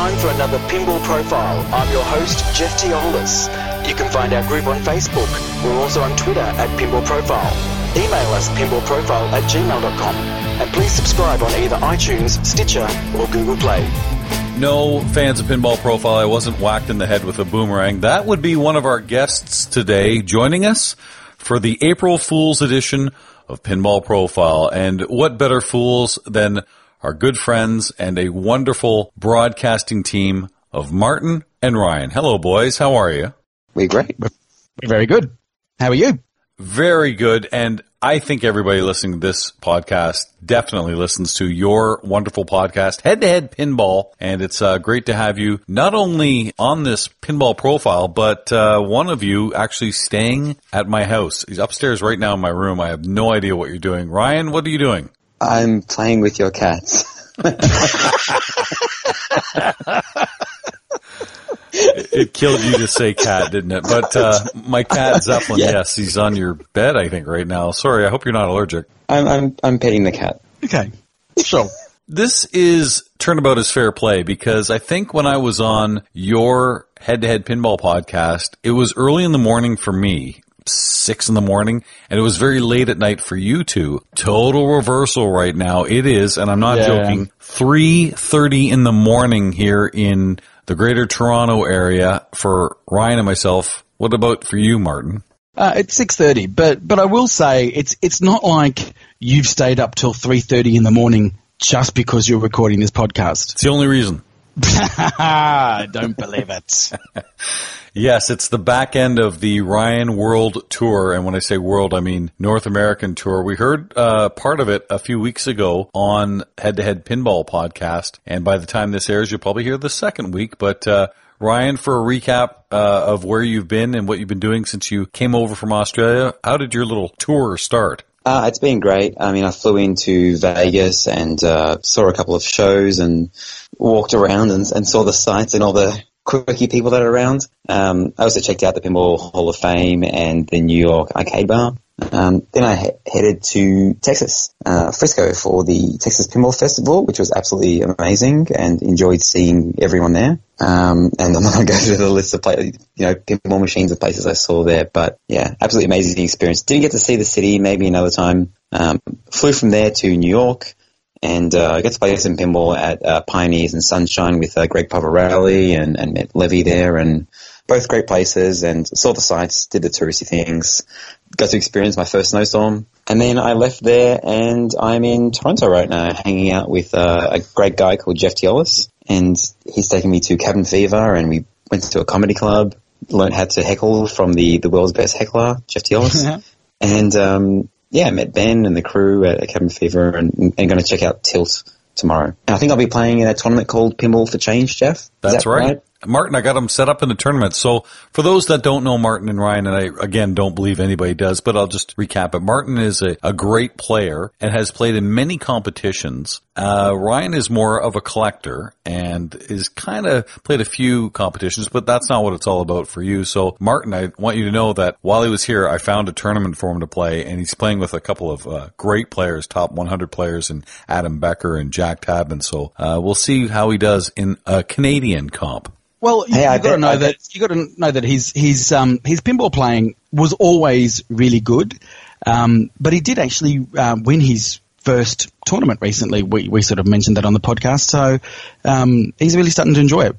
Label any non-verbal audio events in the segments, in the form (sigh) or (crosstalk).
time for another Pinball Profile. I'm your host, Jeff Teolis. You can find our group on Facebook. We're also on Twitter at Pinball Profile. Email us pinballprofile at gmail.com. And please subscribe on either iTunes, Stitcher, or Google Play. No fans of Pinball Profile, I wasn't whacked in the head with a boomerang. That would be one of our guests today joining us for the April Fool's edition of Pinball Profile. And what better fools than our good friends and a wonderful broadcasting team of Martin and Ryan. Hello, boys. How are you? We're great. We're very good. How are you? Very good. And I think everybody listening to this podcast definitely listens to your wonderful podcast, Head to Head Pinball. And it's uh, great to have you not only on this pinball profile, but uh, one of you actually staying at my house. He's upstairs right now in my room. I have no idea what you're doing. Ryan, what are you doing? I'm playing with your cats. (laughs) it killed you to say cat, didn't it? But uh, my cat Zeppelin, Yeah. yes, he's on your bed, I think, right now. Sorry, I hope you're not allergic. I'm, I'm, I'm petting the cat. Okay. so This is Turnabout is Fair Play because I think when I was on your head to head pinball podcast, it was early in the morning for me, six in the morning, and it was very late at night for you two. Total reversal right now. It is, and I'm not Yeah. joking, 3.30 in the morning here in the greater Toronto area for Ryan and myself. What about for you, Martin? Uh, it's six thirty, but but I will say it's it's not like you've stayed up till three thirty in the morning just because you're recording this podcast. It's the only reason. I (laughs) don't believe it. Yes, it's the back end of the Ryan World Tour. And when I say world, I mean North American Tour. We heard uh, part of it a few weeks ago on Head to Head Pinball podcast. And by the time this airs, you'll probably hear the second week. But uh, Ryan, for a recap uh, of where you've been and what you've been doing since you came over from Australia, how did your little tour start? Uh, it's been great. I mean, I flew into Vegas and uh, saw a couple of shows and walked around and, and saw the sights and all the quirky people that are around. Um, I also checked out the Pinball Hall of Fame and the New York Arcade Bar. Um, then I he- headed to Texas, uh, Frisco for the Texas Pinball Festival, which was absolutely amazing and enjoyed seeing everyone there. Um, and I'm not going (laughs) to go through the list of you know, pinball machines and places I saw there, but yeah, absolutely amazing experience. Didn't get to see the city, maybe another time. Um, flew from there to New York and uh, I got to play some pinball at uh, Pioneers and Sunshine with uh, Greg Pavarelli and, and met Levy there, and both great places. And saw the sights, did the touristy things, got to experience my first snowstorm, and then I left there, and I'm in Toronto right now, hanging out with uh, a great guy called Jeff Teolis, and he's taking me to Cabin Fever, and we went to a comedy club, learned how to heckle from the the world's best heckler, Jeff Teolis, (laughs) and um, yeah, I met Ben and the crew at, at Cabin Fever and, and going to check out Tilt tomorrow. And I think I'll be playing in a tournament called Pinball for Change, Jeff. That's that right. Martin, I got him set up in the tournament. So for those that don't know Martin and Ryan, and I again don't believe anybody does, but I'll just recap it. Martin is a, a great player and has played in many competitions. Uh, Ryan is more of a collector and is kind of played a few competitions, but that's not what it's all about for you. So Martin, I want you to know that while he was here, I found a tournament for him to play and he's playing with a couple of uh, great players, top 100 players and Adam Becker and Jack Tabin. So uh, we'll see how he does in a Canadian comp. Well, you, Hey, I you got to know I that you got to know that his his um his pinball playing was always really good, um, but he did actually um, win his first tournament recently. We we sort of mentioned that on the podcast, so um, he's really starting to enjoy it.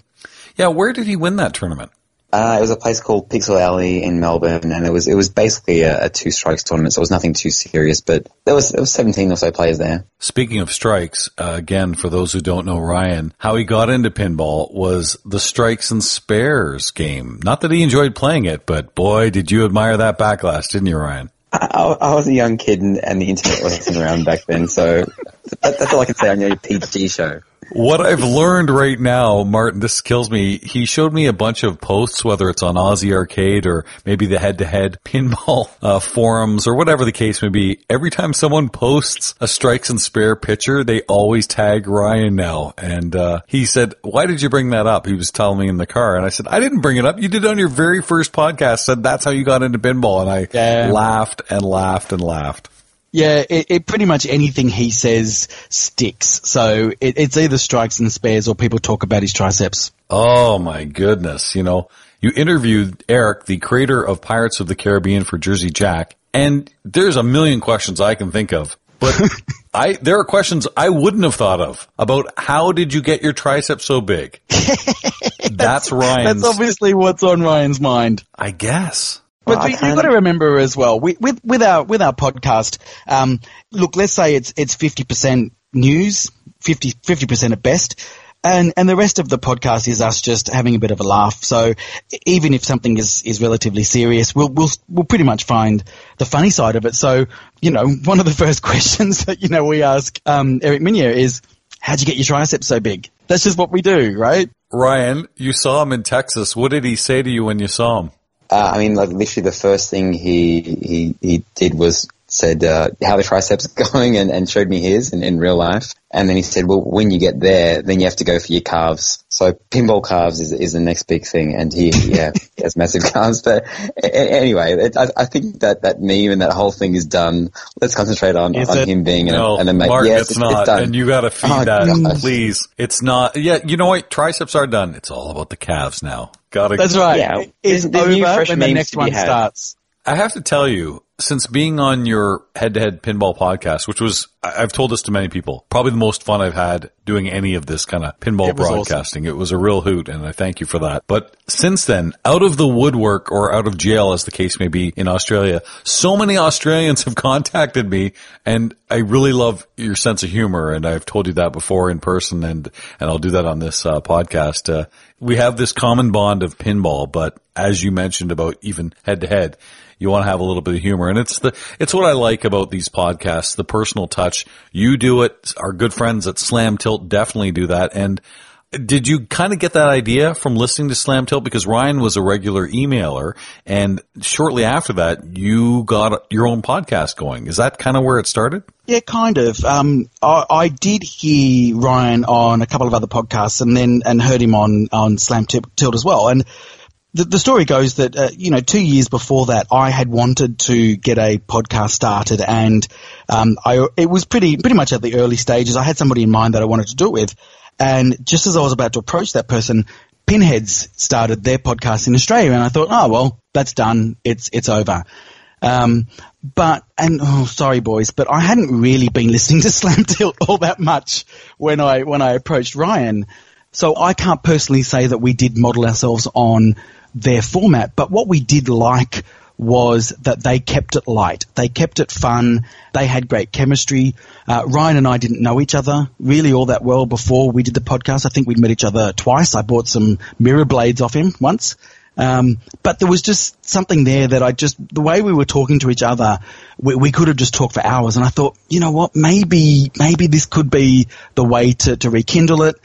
Yeah, where did he win that tournament? Uh, it was a place called Pixel Alley in Melbourne, and it was it was basically a, a two strikes tournament, so it was nothing too serious. But there was there was seventeen or so players there. Speaking of strikes, uh, again, for those who don't know Ryan, how he got into pinball was the strikes and spares game. Not that he enjoyed playing it, but boy, did you admire that backglass, didn't you, Ryan? I, I, was a young kid, and, and the internet wasn't around back then, so that, that's all I can say on your PG show. What I've learned right now, Martin, this kills me. He showed me a bunch of posts, whether it's on Aussie Arcade or maybe the head-to-head (laughs) pinball uh, forums or whatever the case may be. Every time someone posts a strikes and spare picture, they always tag Ryan now. And uh, he said, "Why did you bring that up?" He was telling me in the car, and I said, "I didn't bring it up. You did it on your very first podcast. Said that's how you got into pinball." And I Yeah. laughed and laughed and laughed. Yeah, it, it pretty much anything he says sticks. So it, it's either strikes and spares or people talk about his triceps. Oh my goodness. You know, you interviewed Eric, the creator of Pirates of the Caribbean for Jersey Jack, and there's a million questions I can think of. But (laughs) I, there are questions I wouldn't have thought of about how did you get your tricep so big? (laughs) that's Ryan's. That's obviously what's on Ryan's mind. I guess. But we, have got to remember as well with with, with our with our podcast. Um, look, let's say it's it's fifty percent news, 50 percent at best, and and the rest of the podcast is us just having a bit of a laugh. So even if something is is relatively serious, we'll we'll we'll pretty much find the funny side of it. So you know, one of the (laughs) first questions that you know we ask um, Eric Meunier is, "How'd you get your triceps so big?" That's just what we do, right? Ryan, you saw him in Texas. What did he say to you when you saw him? Uh, I mean, like literally the first thing he he, he did was said uh, how the triceps are (laughs) going and, and showed me his in, in real life. And then he said, well, when you get there, then you have to go for your calves. So pinball calves is, is the next big thing. And he, yeah, he (laughs) has massive calves. But a- a- anyway, it, I, I think that that meme and that whole thing is done. Let's concentrate on, Is on it? him being an, No, an amazing. Mark, yes, it's not. done. and you got to feed Oh, that, gosh. please. It's not. Yeah, you know what? Triceps are done. It's all about the calves now. Got to. That's right. Yeah, it's there's- there's new fresh when the memes next one starts. I have to tell you, since being on your head-to-head pinball podcast, which was, I've told this to many people, probably the most fun I've had doing any of this kind of pinball was awesome. broadcasting. It was a real hoot, and I thank you for that. But since then, out of the woodwork or out of jail, as the case may be in Australia, so many Australians have (laughs) contacted me, and I really love your sense of humor, and I've told you that before in person, and and I'll do that on this uh, podcast. Uh, we have this common bond of pinball, but as you mentioned about even head to head, you want to have a little bit of humor. And it's the, it's what I like about these podcasts, the personal touch. You do it. Our good friends at Slam Tilt definitely do that. And did you kind of get that idea from listening to Slam Tilt? Because Ryan was a regular emailer and shortly after that, you got your own podcast going. Is that kind of where it started? Yeah, kind of. Um, I, I did hear Ryan on a couple of other podcasts, and then and heard him on on Slam Tilt as well. And the, the story goes that uh, you know two years before that, I had wanted to get a podcast started, and um, I it was pretty pretty much at the early stages. I had somebody in mind that I wanted to do it with, and just as I was about to approach that person. Pinheads started their podcast in Australia, and I thought, oh well, that's done. It's it's over. Um, but and oh, sorry, boys, but I hadn't really been (laughs) listening to Slam Tilt all that much when I when I approached Ryan. So I can't personally say that we did model ourselves on their format, but what we did like was that they kept it light. They kept it fun. They had great chemistry. Uh, Ryan and I didn't know each other really all that well before we did the podcast. I think we'd met each other twice. I bought some mirror blades off him once. Um, but there was just something there that I just, the way we were talking to each other, we, we could have just talked for hours. And I thought, you know what, maybe, maybe this could be the way to, to rekindle it.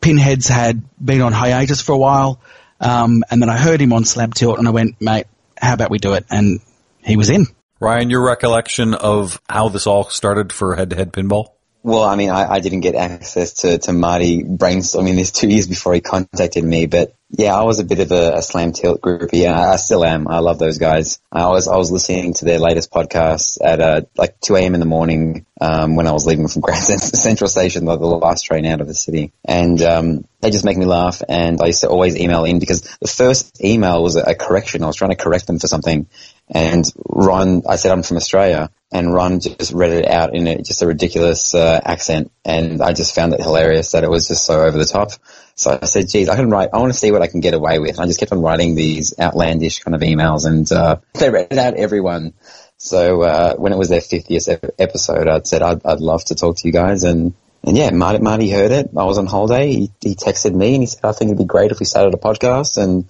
Pinheads had been on hiatus for a while. Um, and then I heard him on Slam Tilt and I went, mate, how about we do it? And he was in. Ryan, your recollection of how this all started for head to head pinball? Well, I mean, I, I didn't get access to, to Marty brainstorming this two years before he contacted me, but yeah, I was a bit of a, a slam tilt groupie. Yeah, I still am. I love those guys. I was I was listening to their latest podcast at uh, like 2 a.m. in the morning um, when I was leaving from (laughs) Grand Central Station, the, the last train out of the city, and um, they just make me laugh. And I used to always email in because the first email was a, a correction. I was trying to correct them for something, and Ron, I said I'm from Australia, and Ron just read it out in a, just a ridiculous uh, accent, and I just found it hilarious that it was just so over the top. So I said, geez, I can write, I want to see what I can get away with. And I just kept on writing these outlandish kind of emails and, uh, they read it out everyone. So, uh, when it was their 50th episode, I'd said, I'd, I'd love to talk to you guys. And, and yeah, Marty, Marty heard it. I was on holiday. He, he texted me and he said, I think it'd be great if we started a podcast. And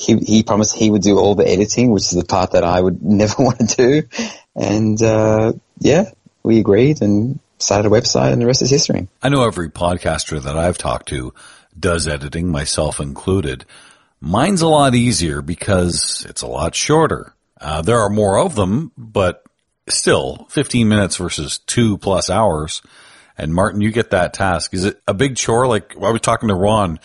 he, he promised he would do all the editing, which is the part that I would (laughs) never want to do. And, uh, yeah, we agreed and started a website and the rest is history. I know every podcaster that I've talked to does editing, myself included. Mine's a lot easier because it's a lot shorter. Uh, there are more of them, but still 15 minutes versus two plus hours. And Martin, you get that task. Is it a big chore? Like I was talking to Ron,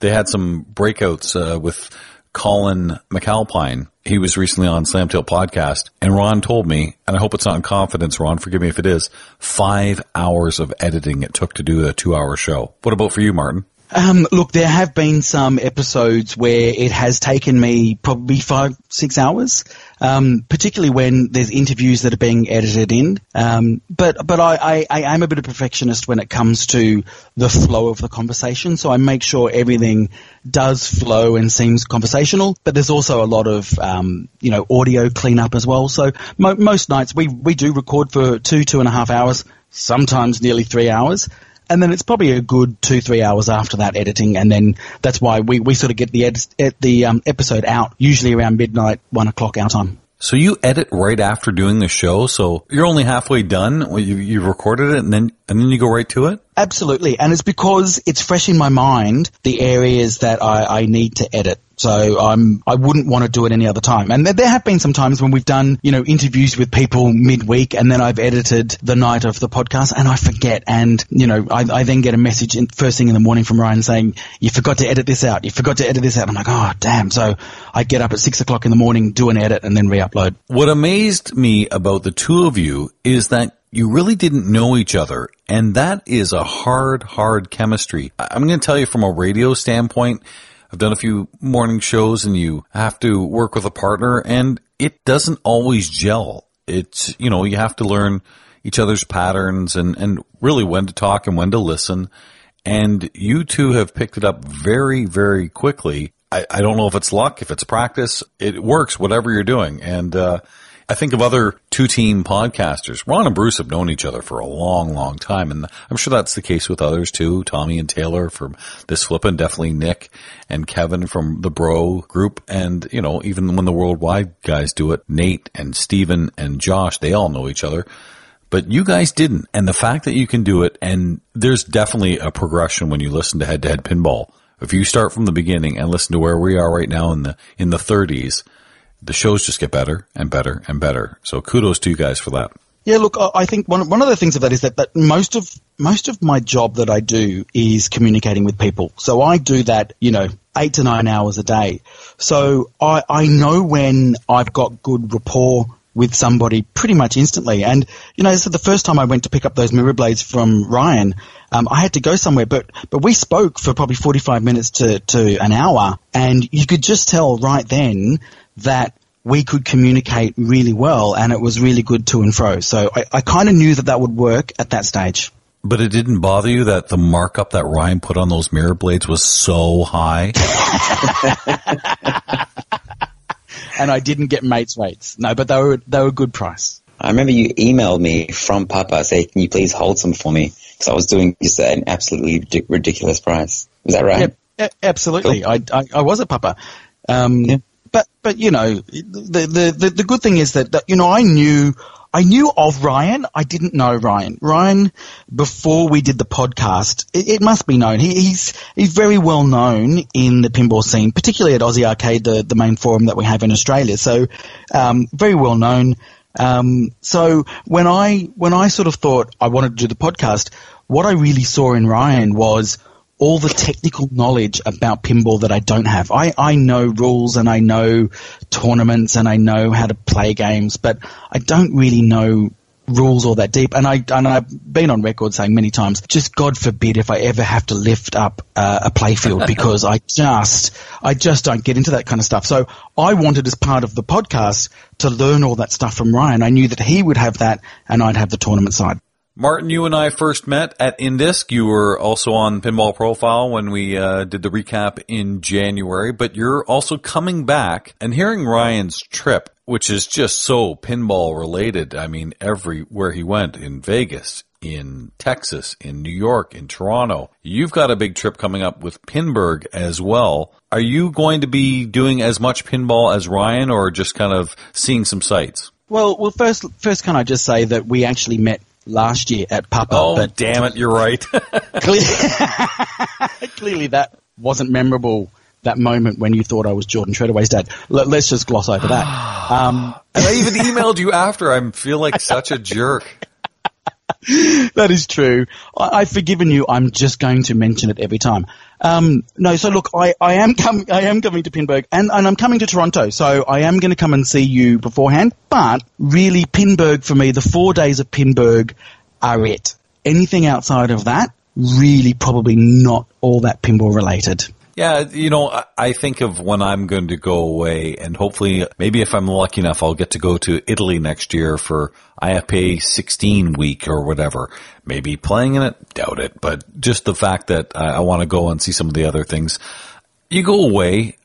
they had some breakouts uh, with Colin McAlpine. He was recently on Slam Tilt podcast and Ron told me, and I hope it's not in confidence, Ron, forgive me if it is, five hours of editing it took to do a two hour show. What about for you, Martin? Um, look, there have been some episodes where it has taken me probably five, six hours, um, particularly when there's interviews that are being edited in. Um, but but I, I, I am a bit of a perfectionist when it comes to the flow of the conversation, so I make sure everything does flow and seems conversational. But there's also a lot of um, you know audio cleanup as well. So mo- most nights we we do record for two two and a half hours, sometimes nearly three hours and then it's probably a good two three hours after that editing, and then that's why we, we sort of get the ed- the um, episode out usually around midnight, one o'clock our time. So you edit right after doing the show, so you're only halfway done. You you've recorded it, and then and then you go right to it. Absolutely, and it's because it's fresh in my mind the areas that I, I need to edit. So I'm I wouldn't want to do it any other time. And there, there have been some times when we've done you know interviews with people midweek, and then I've edited the night of the podcast, and I forget, and you know I, I then get a message in, first thing in the morning from Ryan saying you forgot to edit this out, you forgot to edit this out. I'm like, oh damn! So I get up at six o'clock in the morning, do an edit, and then re-upload. What amazed me about the two of you is that you really didn't know each other. And that is a hard, hard chemistry. I'm going to tell you from a radio standpoint, I've done a few morning shows and you have to work with a partner and it doesn't always gel. It's, you know, you have to learn each other's patterns and, and really when to talk and when to listen. And you two have picked it up very, very quickly. I, I don't know if it's luck, if it's practice. It works, whatever you're doing. And, uh, I think of other two team podcasters. Ron and Bruce have known each other for a long, long time. And I'm sure that's the case with others too. Tommy and Taylor from this flippin', definitely Nick and Kevin from the bro group. And, you know, even when the worldwide guys do it, Nate and Steven and Josh, they all know each other. But you guys didn't. And the fact that you can do it, and there's definitely a progression when you listen to head to head pinball. If you start from the beginning and listen to where we are right now in the, in the 30s, the shows just get better and better and better. So kudos to you guys for that. Yeah, look, I- think one one of the things of that is that, that most of most of my job that I do is communicating with people. So I do that, you know, eight to nine hours a day. So I I know when I've got good rapport with somebody pretty much instantly. And you know, so the first time I went to pick up those mirror blades from Ryan, um, I had to go somewhere, but but we spoke for probably forty five minutes to to an hour, and you could just tell right then that we could communicate really well and it was really good to and fro. So I, I kind of knew that that would work at that stage. But it didn't bother you that the markup that Ryan put on those mirror blades was so high? (laughs) And I didn't get mates rates. No, but they were, they were a good price. I remember you emailed me from Papa saying, "Can you please hold some for me?" Because I was doing just an absolutely ridiculous price. Was that right? Yep, a- absolutely. I, I, I was a papa. Um, Yeah. But, but, you know, the, the, the, good thing is that, that, you know, I knew, I knew of Ryan. I didn't know Ryan. Ryan, before we did the podcast, it, it must be known. He, he's, he's very well known in the pinball scene, particularly at Aussie Arcade, the, the main forum that we have in Australia. So, um, very well known. Um, so when I when I sort of thought I wanted to do the podcast, what I really saw in Ryan was all the technical knowledge about pinball that I don't have. I, I know rules and I know tournaments and I know how to play games, but I don't really know rules all that deep. And I and I've been on record saying many times, just God forbid if I ever have to lift up uh, a playfield (laughs) because I just I just don't get into that kind of stuff. So I wanted as part of the podcast to learn all that stuff from Ryan. I knew that he would have that and I'd have the tournament side. Martin, you and I first met at Indisc. You were also on Pinball Profile when we uh, did the recap in January, but you're also coming back and hearing Ryan's trip, which is just so pinball related. I mean, everywhere he went in Vegas, in Texas, in New York, in Toronto. You've got a big trip coming up with Pinburgh as well. Are you going to be doing as much pinball as Ryan or just kind of seeing some sights? Well, well, first, first, can I just say that we actually met last year at Papa, Oh, but damn it, you're right. (laughs) clearly, (laughs) clearly that wasn't memorable. That moment when you thought I was Jordan Treadaway's dad. Let, us just gloss over that. (sighs) Um, And I even emailed you after. I feel like such a jerk. (laughs) that is true. I, I've forgiven you. I'm just going to mention it every time. Um, no, so look, I, I am (laughs) coming. I am coming to Pinburgh, and, and I'm coming to Toronto. So I am going to come and see you beforehand. But really, Pinburgh for me, the four days of Pinburgh are it. Anything outside of that, really, probably not all that pinball related. Yeah, you know, I- think of when I'm going to go away and hopefully maybe if I'm lucky enough, I'll get to go to Italy next year for IFPA 16 week or whatever. Maybe playing in it, doubt it, but just the fact that I, want to go and see some of the other things. You go away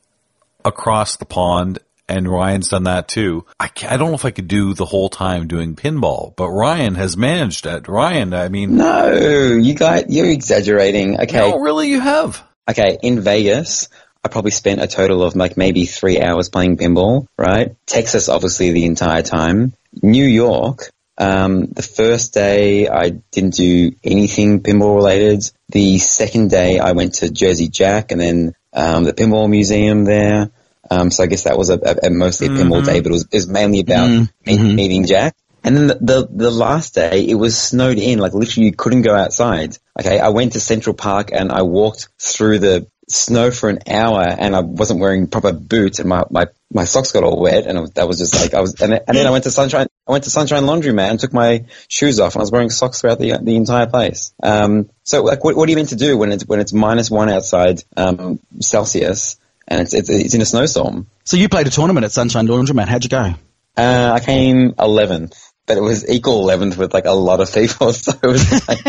across the pond and Ryan's done that too. I, I don't know if I could do the whole time doing pinball, but Ryan has managed it. Ryan, I mean, No, you guys, you're exaggerating. Okay. no, really you have. Okay, in Vegas, I probably spent a total of like maybe three hours playing pinball, right? Texas, obviously, the entire time. New York, um, the first day I didn't do anything pinball related. The second day I went to Jersey Jack and then um, the pinball museum there. Um, so I guess that was a, a, a mostly a pinball day, but it was, it was mainly about me- meeting Jack. And then the, the the last day, it was snowed in. Like literally, you couldn't go outside. Okay, I went to Central Park and I walked through the snow for an hour, and I wasn't wearing proper boots, and my my, my socks got all wet, and that was just like I was. And then, and then I went to Sunshine. I went to Sunshine Laundromat and took my shoes off, and I was wearing socks throughout the the entire place. Um, so like, what, what are you meant to do when it's when it's minus one outside um, Celsius? And it's, it's it's in a snowstorm. So you played a tournament at Sunshine Laundromat. How'd you go? Uh, I came 11th, but it was equal 11th with like a lot of people. (laughs) So it was like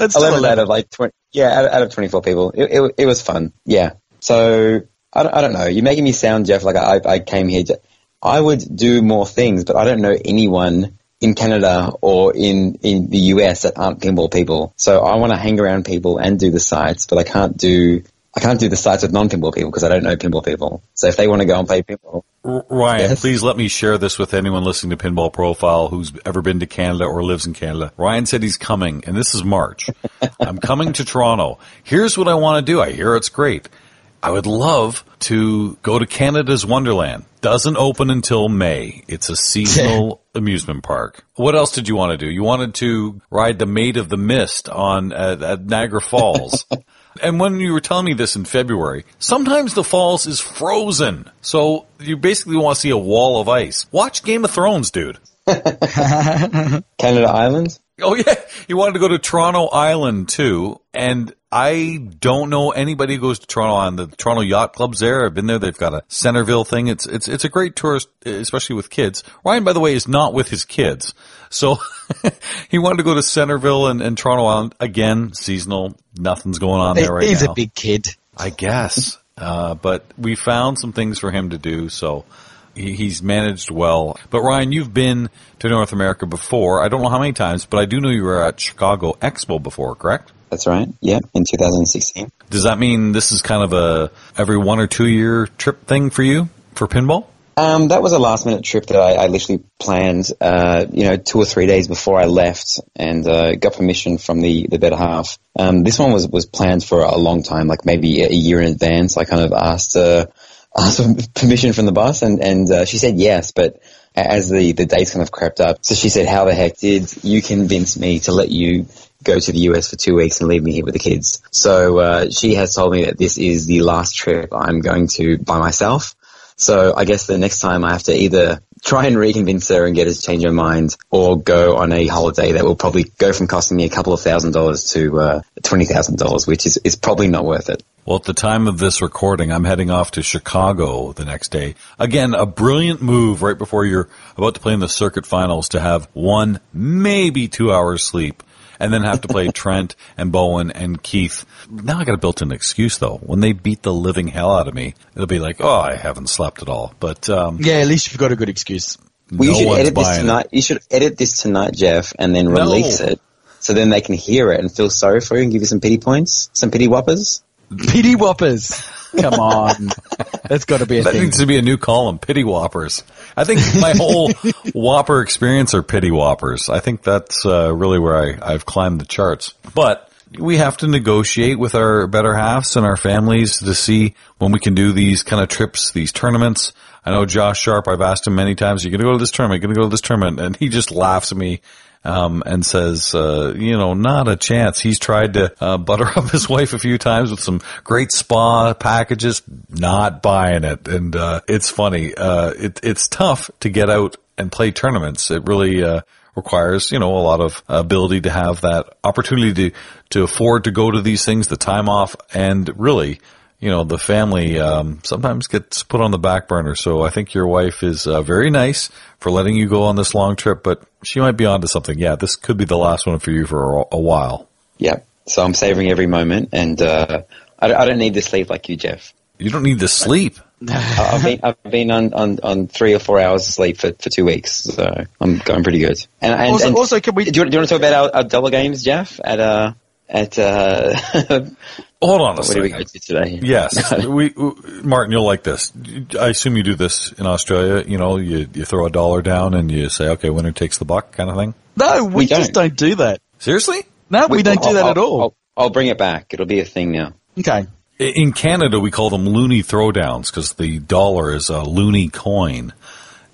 (laughs) 11 out of like 20, yeah, out, out of 24 people. It, it, it was fun. Yeah. So I don't, I don't know. You're making me sound, Jeff, like I, I came here. To, I would do more things, but I don't know anyone in Canada or in, in the US that aren't pinball people. So I want to hang around people and do the sites, but I can't do, I can't do the sites with non-pinball people because I don't know pinball people. So if they want to go and play pinball, Ryan, Yes. please let me share this with anyone listening to Pinball Profile who's ever been to Canada or lives in Canada. Ryan said he's coming, and this is March. (laughs) I'm coming to Toronto. Here's what I want to do. I hear it's great. I would love to go to Canada's Wonderland. Doesn't open until May. It's a seasonal (laughs) amusement park. What else did you want to do? You wanted to ride the Maid of the Mist on at, at Niagara Falls. (laughs) And when you were telling me this in February, sometimes the falls is frozen. So you basically want to see a wall of ice. Watch Game of Thrones, dude. (laughs) Canada Island, Oh yeah, (laughs) he wanted to go to Toronto Island too, and I don't know anybody who goes to Toronto Island. The Toronto Yacht Club's there. I've been there. They've got a Centreville thing. It's it's it's a great tourist, especially with kids. Ryan, by the way, is not with his kids, so (laughs) he wanted to go to Centreville and, and Toronto Island again. Seasonal, nothing's going on there right He's now. He's a big kid. I guess. Uh, but we found some things for him to do, so he's managed well. But Ryan, you've been to North America before. I don't know how many times, but I do know you were at Chicago Expo before, correct? that's right. Yeah, in 2016. Does that mean this is kind of a every one or two year trip thing for you for pinball? Um, that was a last minute trip that I, I literally planned, uh, you know, two or three days before I left and, uh, got permission from the, the better half. Um, this one was, was planned for a long time, like maybe a year in advance. I kind of asked, uh, asked (laughs) permission from the boss and, and, uh, she said yes, but as the, the dates kind of crept up, so she said, how the heck did you convince me to let you go to the US for two weeks and leave me here with the kids? So, uh, she has told me that this is the last trip I'm going to by myself. So I guess the next time I have to either try and reconvince her and get her to change her mind or go on a holiday that will probably go from costing me a couple of thousand dollars to uh, $20,000, which is, is probably not worth it. Well, at the time of this recording, I'm heading off to Chicago the next day. Again, a brilliant move right before you're about to play in the circuit finals to have one, maybe two hours sleep and then have to play (laughs) Trent and Bowen and Keith. Now I got a built-in excuse though. When they beat the living hell out of me, it'll be like, oh, I haven't slept at all. But, um, Yeah, at least you've got a good excuse. Well, no you should one's edit this buying it. tonight. You should edit this tonight, Jeff, and then release No. it. So then they can hear it and feel sorry for you and give you some pity points, some pity whoppers. Pity whoppers. Come on. That's got to be a That thing. needs to be a new column, pity whoppers. I think my whole (laughs) whopper experience are pity whoppers. I think that's uh, really where I, I've climbed the charts. But we have to negotiate with our better halves and our families to see when we can do these kind of trips, these tournaments. I know Josh Sharpe, I've asked him many times, you're going to go to this tournament, you're going to go to this tournament. And he just laughs at me um, and says, uh, you know, not a chance. He's tried to uh, butter (laughs) up his wife a few times with some great spa packages, not buying it. And uh, it's funny. Uh, it, it's tough to get out and play tournaments. It really uh, requires, you know, a lot of ability to have that opportunity to to afford to go to these things, the time off, and really you know, the family um, sometimes gets put on the back burner. So I think your wife is uh, very nice for letting you go on this long trip, but she might be onto something. Yeah, this could be the last one for you for a, a while. Yeah. So I'm savoring every moment, and uh, I, I, don't need to sleep like you, Jeff. You don't need to sleep. (laughs) I've been I've been on, on, on three or four hours of sleep for, for two weeks, so I'm going pretty good. And, and also, and also, can we? Do you, do you want to talk about our, our double games, Jeff? At uh at uh, (laughs) hold on a what second. we go to today? Yes, (laughs) we, we, Martin, you'll like this. I assume you do this in Australia. You know, you you throw a dollar down and you say, "Okay, winner takes the buck," kind of thing. No, we, We just don't. don't do that. Seriously, No, we, don't do I'll- that at I'll- all. I'll, I'll bring it back. It'll be a thing now. okay. in Canada we call them loony throwdowns because the dollar is a loony coin.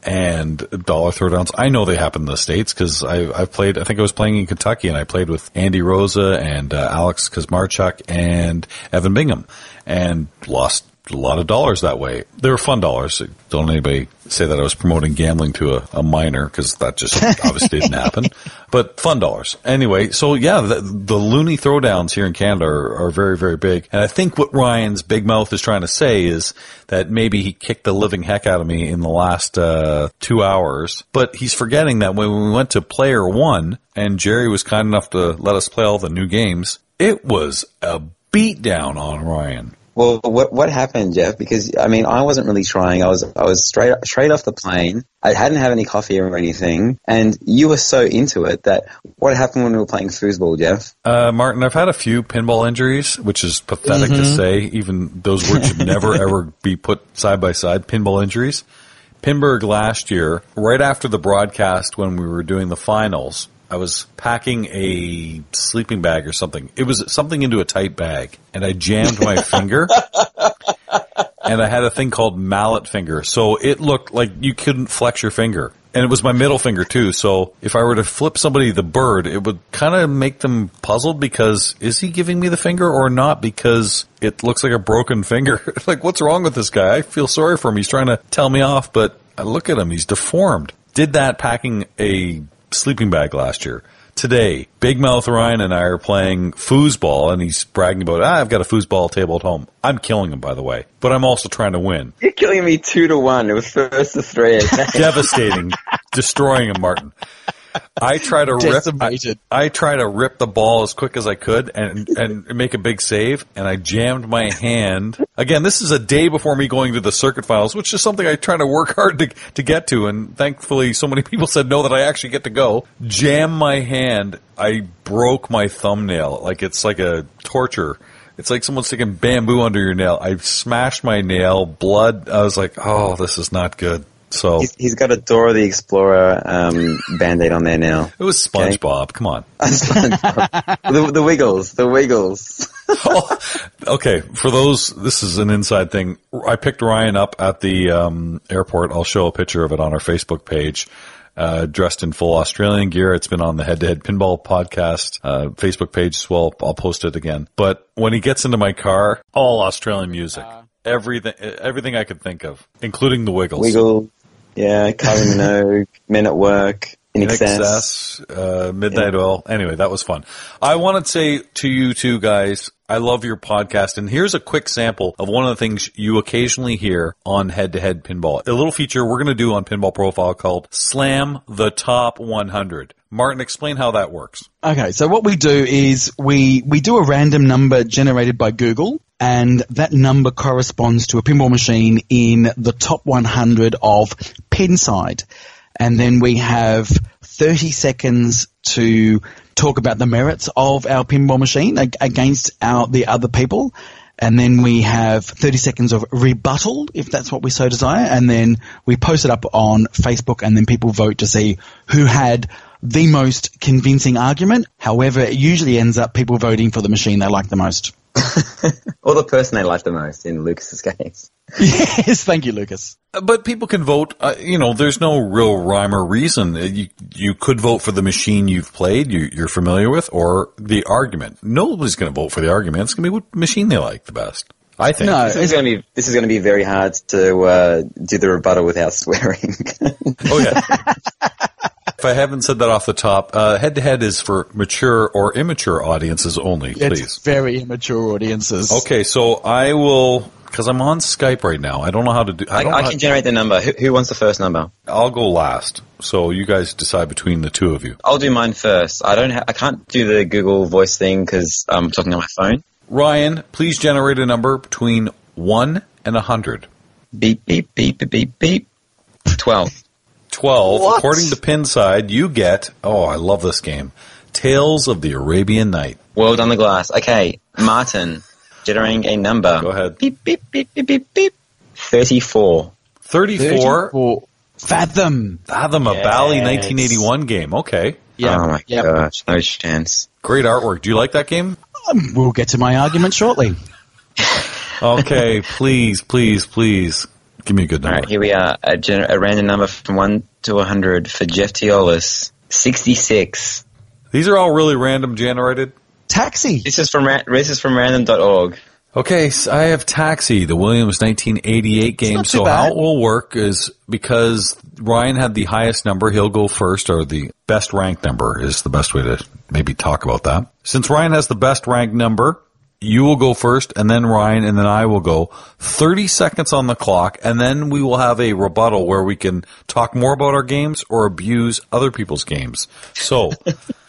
And dollar throwdowns, I know they happen in the states because I've played. I think I was playing in Kentucky and I played with Andy Rosa and uh, Alex Kazmarchuk and Evan Bingham, and lost a lot of dollars that way. They were fun dollars. Don't anybody say that I was promoting gambling to a, a minor because that just (laughs) obviously didn't happen. But fun dollars. Anyway, so yeah, the, the loony throwdowns here in Canada are, are very, very big. And I think what Ryan's big mouth is trying to say is that maybe he kicked the living heck out of me in the last uh, two hours. But he's forgetting that when we went to player one and Jerry was kind enough to let us play all the new games, it was a beatdown on Ryan. Well, what what happened, Jeff? Because I mean, I wasn't really trying. I was I was straight straight off the plane. I hadn't had any coffee or anything, and you were so into it that what happened when we were playing foosball, Jeff? Uh, Martin, I've had a few pinball injuries, which is pathetic to say. Even those words should never (laughs) ever be put side by side. Pinball injuries. Pinburgh last year, right after the broadcast when we were doing the finals, I was packing a sleeping bag or something. It was something into a tight bag, and I jammed my (laughs) finger. And I had a thing called mallet finger, so it looked like you couldn't flex your finger. And it was my middle finger too, so if I were to flip somebody the bird, it would kind of make them puzzled because is he giving me the finger or not because it looks like a broken finger? (laughs) like, what's wrong with this guy? I feel sorry for him. He's trying to tell me off, but I look at him, he's deformed. Did that packing a sleeping bag last year. Today, Big Mouth Ryan and I are playing foosball, and he's bragging about, ah, I've got a foosball table at home. I'm killing him, by the way, but I'm also trying to win. You're killing me two to one. It was first to three. (laughs) Devastating, destroying him, Martin. I try to rip. I, I try to rip the ball as quick as I could and and make a big save, and I jammed my hand. Again, this is a day before me going to the circuit finals, which is something I try to work (laughs) hard to to get to, and thankfully, so many (laughs) people said no that I actually get to go. Jam my hand. I broke my thumbnail. Like it's like a torture. It's like someone sticking bamboo under your nail. I smashed my nail. Blood. I was like, oh, this is not good. So he's, he's got a Dora the Explorer um, band-aid on there now. it was SpongeBob. Come on. (laughs) the, the Wiggles, the Wiggles. (laughs) Okay, for those, this is an inside thing. I picked Ryan up at the um, airport. I'll show a picture of it on our Facebook page. Uh, dressed in full Australian gear. It's been on the Head to Head Pinball podcast uh, Facebook page as well. I'll post it again. But when he gets into my car, all Australian music, everything, everything I could think of, including the Wiggles. Wiggle, yeah, Kylie Minogue, (laughs) Men at Work, In INXS. excess, uh, midnight oil. Anyway, that was fun. I want to say to you two guys, I love your podcast, and here's a quick sample of one of the things you occasionally hear on Head to Head Pinball. A little feature we're going to do on Pinball Profile called Slam the Top 100. Martin, explain how that works. Okay, so what we do is we, we do a random number generated by Google, and that number corresponds to a pinball machine in the top 100 of Pinside. And then we have 30 seconds to talk about the merits of our pinball machine against our, the other people. And then we have 30 seconds of rebuttal, if that's what we so desire. And then we post it up on Facebook and then people vote to see who had the most convincing argument. However, it usually ends up people voting for the machine they like the most. (laughs) or the person they like the most in Lucas's (laughs) case. yes, thank you, Lucas. But people can vote. Uh, you know, there's no real rhyme or reason. Uh, You you could vote for the machine you've played, you, you're familiar with, or the argument. Nobody's going to vote for the argument. It's going to be what machine they like the best. I think. No, This is going to be this is going to be very hard to uh, do the rebuttal without (laughs) swearing. Oh yeah. If I haven't said that off the top, uh, head to head is for mature or immature audiences only. Please. It's very immature audiences. Okay, so I will because I'm on Skype right now. I don't know how to do. I, I, I can generate the number. Who, who wants the first number? I'll go last. So you guys decide between the two of you. I'll do mine first. I don't. Ha- I can't do the Google Voice thing because I'm talking on my phone. Ryan, please generate a number between one and a hundred. Beep beep beep beep beep beep. Twelve. 12. What? According to Pinside, you get, oh, I love this game, Tales of the Arabian Night. World on the glass. Okay, Martin, generating a number. Go ahead. Beep beep beep beep beep beep. Thirty-four. 34, 34. Fathom. Fathom, a Yes. Bally 1981 game. Okay. Yeah. Oh my yeah. gosh, no chance. Great artwork. Do you like that game? Um, we'll get to my argument shortly. (laughs) Okay, please, please, please. Give me a good number. right, here we are. A, gener- a random number from one to a hundred for Jeff Teolis. Sixty-six. These are all really random generated. Taxi. This is from ra- this is from random.org. Okay, so I have Taxi, the Williams 1988 game. So bad. how it will work is because Ryan had the highest number, he'll go first, or the best ranked number is the best way to maybe talk about that. Since Ryan has the best ranked number, you will go first, and then Ryan, and then I will go. 30 seconds on the clock, and then we will have a rebuttal where we can talk more about our games or abuse other people's games. So,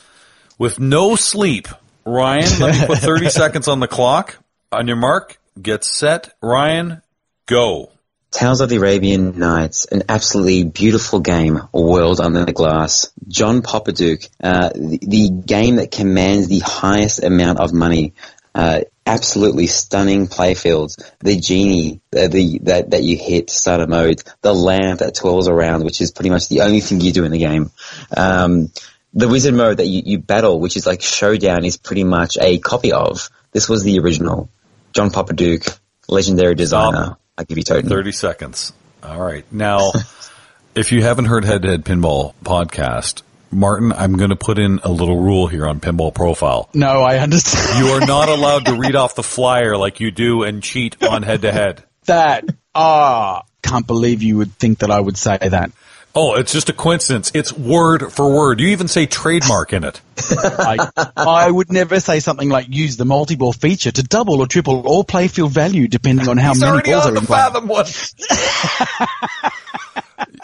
(laughs) with no sleep, Ryan, let me put 30 (laughs) seconds on the clock. On your mark, get set. Ryan, go. Tales of the Arabian Nights, an absolutely beautiful game, A World Under the Glass. John Popadiuk, uh, the, the game that commands the highest amount of money. Uh, absolutely stunning playfields. The genie uh, the, that, that you hit to start a mode. The lamp that twirls around, which is pretty much the only thing you do in the game. Um, the wizard mode that you, you battle, which is like Showdown, is pretty much a copy of. This was the original. John Popadiuk, legendary designer. I give you TOTAN. 30 seconds. All right. Now, (laughs) if you haven't heard Head to Head Pinball podcast, Martin, I'm going to put in a little rule here on Pinball Profile. No, I understand. You are not allowed to read off the flyer like you do and cheat on head to head. that. Ah, can't believe you would think that I would say that. Oh, it's just a coincidence. It's word for word. You even say trademark in it. I, I would never say something like use the multi-ball feature to double or triple all playfield value depending on how He's many balls on are in play. (laughs)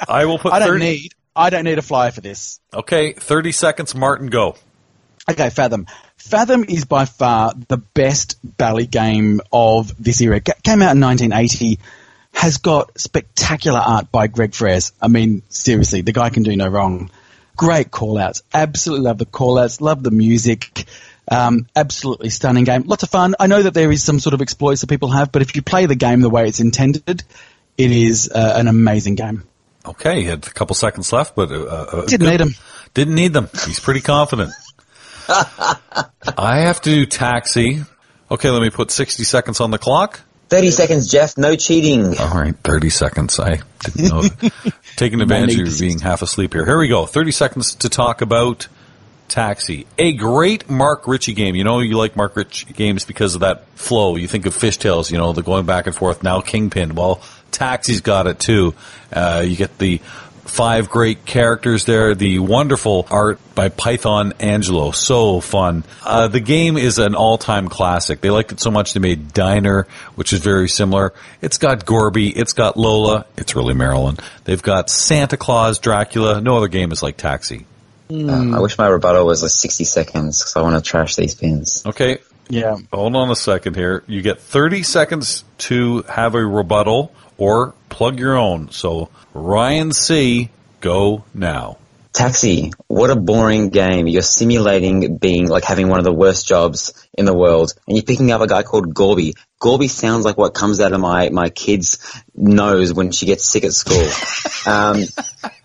I will put I don't 30 need. I don't need a flyer for this. Okay, 30 seconds. Martin, go. Okay, Fathom. Fathom is by far the best bally game of this era. Ca- Came out in 1980. Has got spectacular art by Greg Freres. I mean, seriously, the guy can do no wrong. Great call-outs. Absolutely love the call-outs. Love the music. Um, absolutely stunning game. Lots of fun. I know that there is some sort of exploits that people have, but if you play the game the way it's intended, it is uh, an amazing game. Okay, he had a couple seconds left, but uh, uh, Didn't good- need 'em. Didn't need them. He's pretty confident. (laughs) I have to do taxi. Okay, let me put 60 seconds on the clock. 30 seconds, Jeff. No cheating. All right, 30 seconds. I didn't know. (laughs) Taking advantage of you being half asleep here. Here we go. 30 seconds to talk about Taxi. A great Mark Ritchie game. You know you like Mark Ritchie games because of that flow. You think of Fish Tales, you know, the going back and forth. Now Kingpin. Well, Taxi's got it too. Uh, you get the five great characters there. The wonderful art by Python Anghelo. So fun. Uh, the game is an all-time classic. They liked it so much they made Diner, which is very similar. It's got Gorby. It's got Lola. It's really Marilyn. They've got Santa Claus, Dracula. No other game is like Taxi. Uh, I wish my rebuttal was like 60 seconds because I want to trash these pins. Okay, Yeah. hold on a second here. You get 30 seconds to have a rebuttal or plug your own. So, Ryan C., go now. Taxi, what a boring game. You're simulating being like having one of the worst jobs in the world and you're picking up a guy called Gorby. Gorby sounds like what comes out of my, my kid's nose when she gets sick at school. (laughs) um,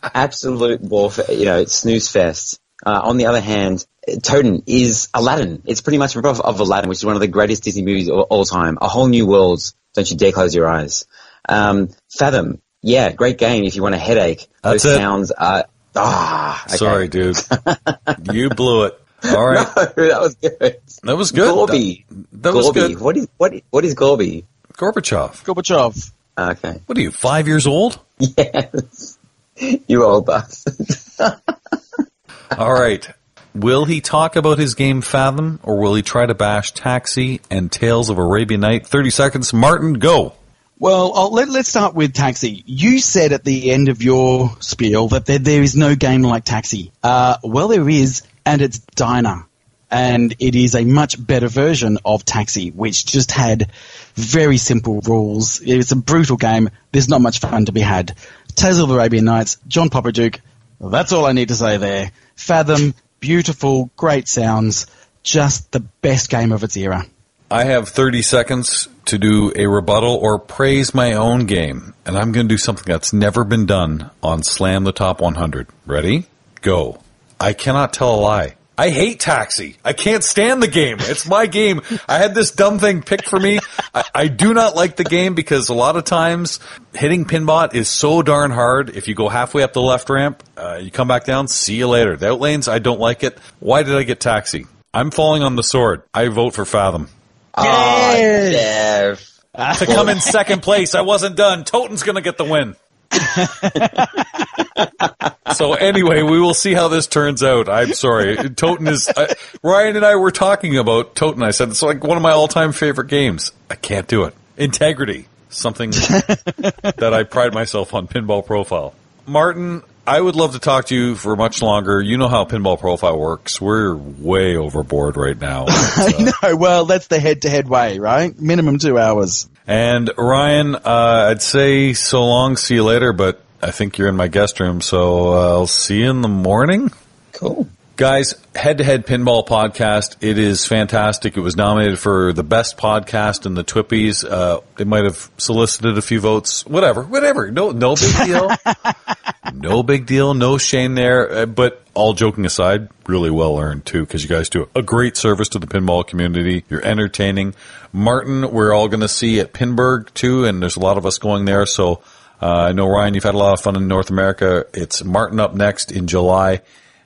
absolute warfare, you know, snooze fest. Uh, on the other hand, TOTAN is Aladdin. It's pretty much a ripoff of Aladdin, which is one of the greatest Disney movies of all time. A whole new world. Don't you dare close your eyes. Um, Fathom. Yeah, great game if you want a headache. That's Those it. sounds are, ah, okay. Sorry, dude. you blew it. (laughs) All right. No, that was good. That was good. Gorby. That, that was good. What is, what, what is Gorby? Gorbachev. Gorbachev. Okay. What are you, five years old? Yes. You old bastard. (laughs) All right. Will he talk about his game Fathom, or will he try to bash Taxi and Tales of Arabian Night? 30 seconds. Martin, go. Well, I'll, let, let's start with Taxi. You said at the end of your spiel that there, there is no game like Taxi. Uh, well, there is, and it's Diner. And it is a much better version of Taxi, which just had very simple rules. It's a brutal game. There's not much fun to be had. Tales of the Arabian Nights, John Popadiuk. That's all I need to say there. Fathom, beautiful, great sounds. Just the best game of its era. I have 30 seconds to do a rebuttal or praise my own game, and I'm going to do something that's never been done on Slam Tilt Top 100. Ready? Go. I cannot tell a lie. I hate Taxi. I can't stand the game. It's my game. I had this dumb thing picked for me. I, I do not like the game because a lot of times hitting Pinbot is so darn hard. If you go halfway up the left ramp, uh, you come back down, see you later. The outlanes, I don't like it. Why did I get Taxi? I'm falling on the sword. I vote for Fathom. Oh, Yes. Jeff. to come in second place. I wasn't done. TOTAN's going to get the win. (laughs) so anyway, we will see how this turns out. I'm sorry. TOTAN is uh, Ryan and I were talking about TOTAN. I said it's like one of my all-time favorite games. I can't do it. Integrity, something (laughs) that I pride myself on. Pinball Profile. Martin, I would love to talk to you for much longer. You know how Pinball Profile works. We're way overboard right now. (laughs) I know. Well, that's the head-to-head way, right? Minimum two hours. And Ryan, uh, I'd say so long, see you later, but I think you're in my guest room, so uh, I'll see you in the morning. Cool. Guys, Head to Head Pinball Podcast. It is fantastic. It was nominated for the best podcast in the Twippies. Uh, they might have solicited a few votes. Whatever, whatever. No, no big deal. (laughs) no big deal. No shame there. Uh, but all joking aside, really well earned too, because you guys do a great service to the pinball community. You're entertaining. Martin, we're all going to see at Pinburgh too, and there's a lot of us going there. So uh, I know Ryan, you've had a lot of fun in North America. It's Martin up next in July.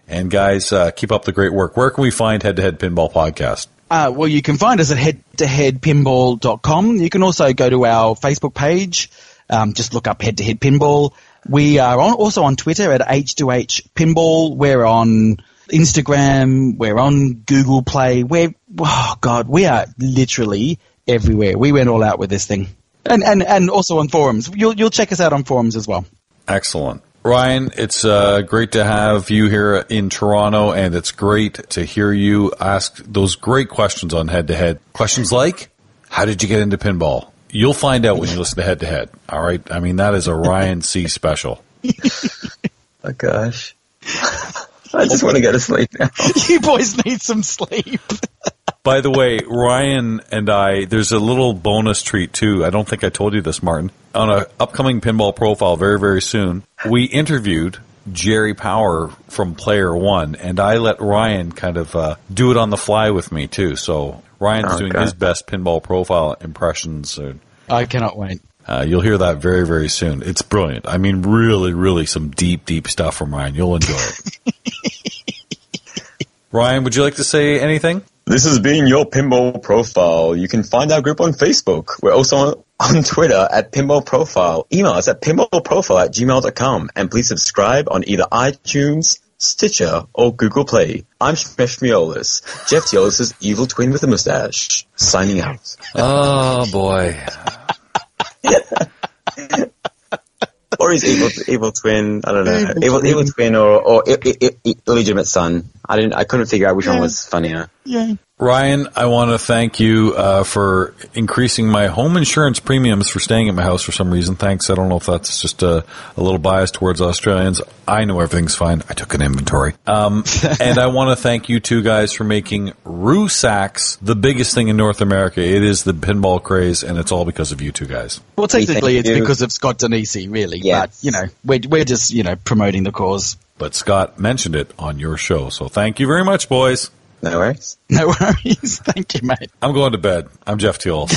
And guys, uh, keep up the great work. Where can we find Head to Head Pinball Podcast? Uh, well, you can find us at headtoheadpinball.com. You can also go to our Facebook page. Um, just look up Head to Head Pinball. We are on, also on Twitter at H2H Pinball. We're on Instagram. We're on Google Play. We're, oh God, we are literally everywhere. We went all out with this thing. And, and, and also on forums. You'll, you'll check us out on forums as well. Excellent. Ryan, it's uh, great to have you here in Toronto, and it's great to hear you ask those great questions on head to head. Questions like, How did you get into pinball? You'll find out when you listen to head to head. All right. I mean, that is a Ryan C special. (laughs) Oh gosh. (laughs) I just want to go to sleep now. (laughs) you boys need some sleep. By the way, Ryan and I, there's a little bonus treat too. I don't think I told you this, Martin. On an upcoming pinball profile very, very soon, we interviewed Jerry Power from Player One, and I let Ryan kind of uh, do it on the fly with me too. So Ryan's doing his best pinball profile impressions. And, I cannot wait. uh, you'll hear that very, very soon. It's brilliant. I mean, really, really some deep, deep stuff from Ryan. You'll enjoy it. (laughs) Ryan, would you like to say anything? This has been your Pinball Profile. You can find our group on Facebook. We're also on, on Twitter at Pinball Profile. Email us at pinballprofile at gmail.com. And please subscribe on either iTunes, Stitcher, or Google Play. I'm Shmesh Miolis, Jeff Teolis' evil twin with a mustache. Signing out. Oh boy. (laughs) Or his evil, evil twin. I don't know. Evil, evil twin or, or I- I- I- illegitimate son. I didn't. I couldn't figure out which one was funnier. Yeah. Ryan, I want to thank you uh, for increasing my home insurance premiums for staying at my house for some reason. Thanks. I don't know if that's just a, a little bias towards Australians. I know everything's fine. I took an inventory. Um, (laughs) and I want to thank you two guys for making Rusax the biggest thing in North America. It is the pinball craze, and it's all because of you two guys. Well, technically, thank it's you. because of Scott Danesi, really. Yes. But you know, we're we're just you know promoting the cause. but Scott mentioned it on your show. So thank you very much, boys. No worries. (laughs) No worries. Thank you, mate. I'm going to bed. I'm Jeff Teal. (laughs)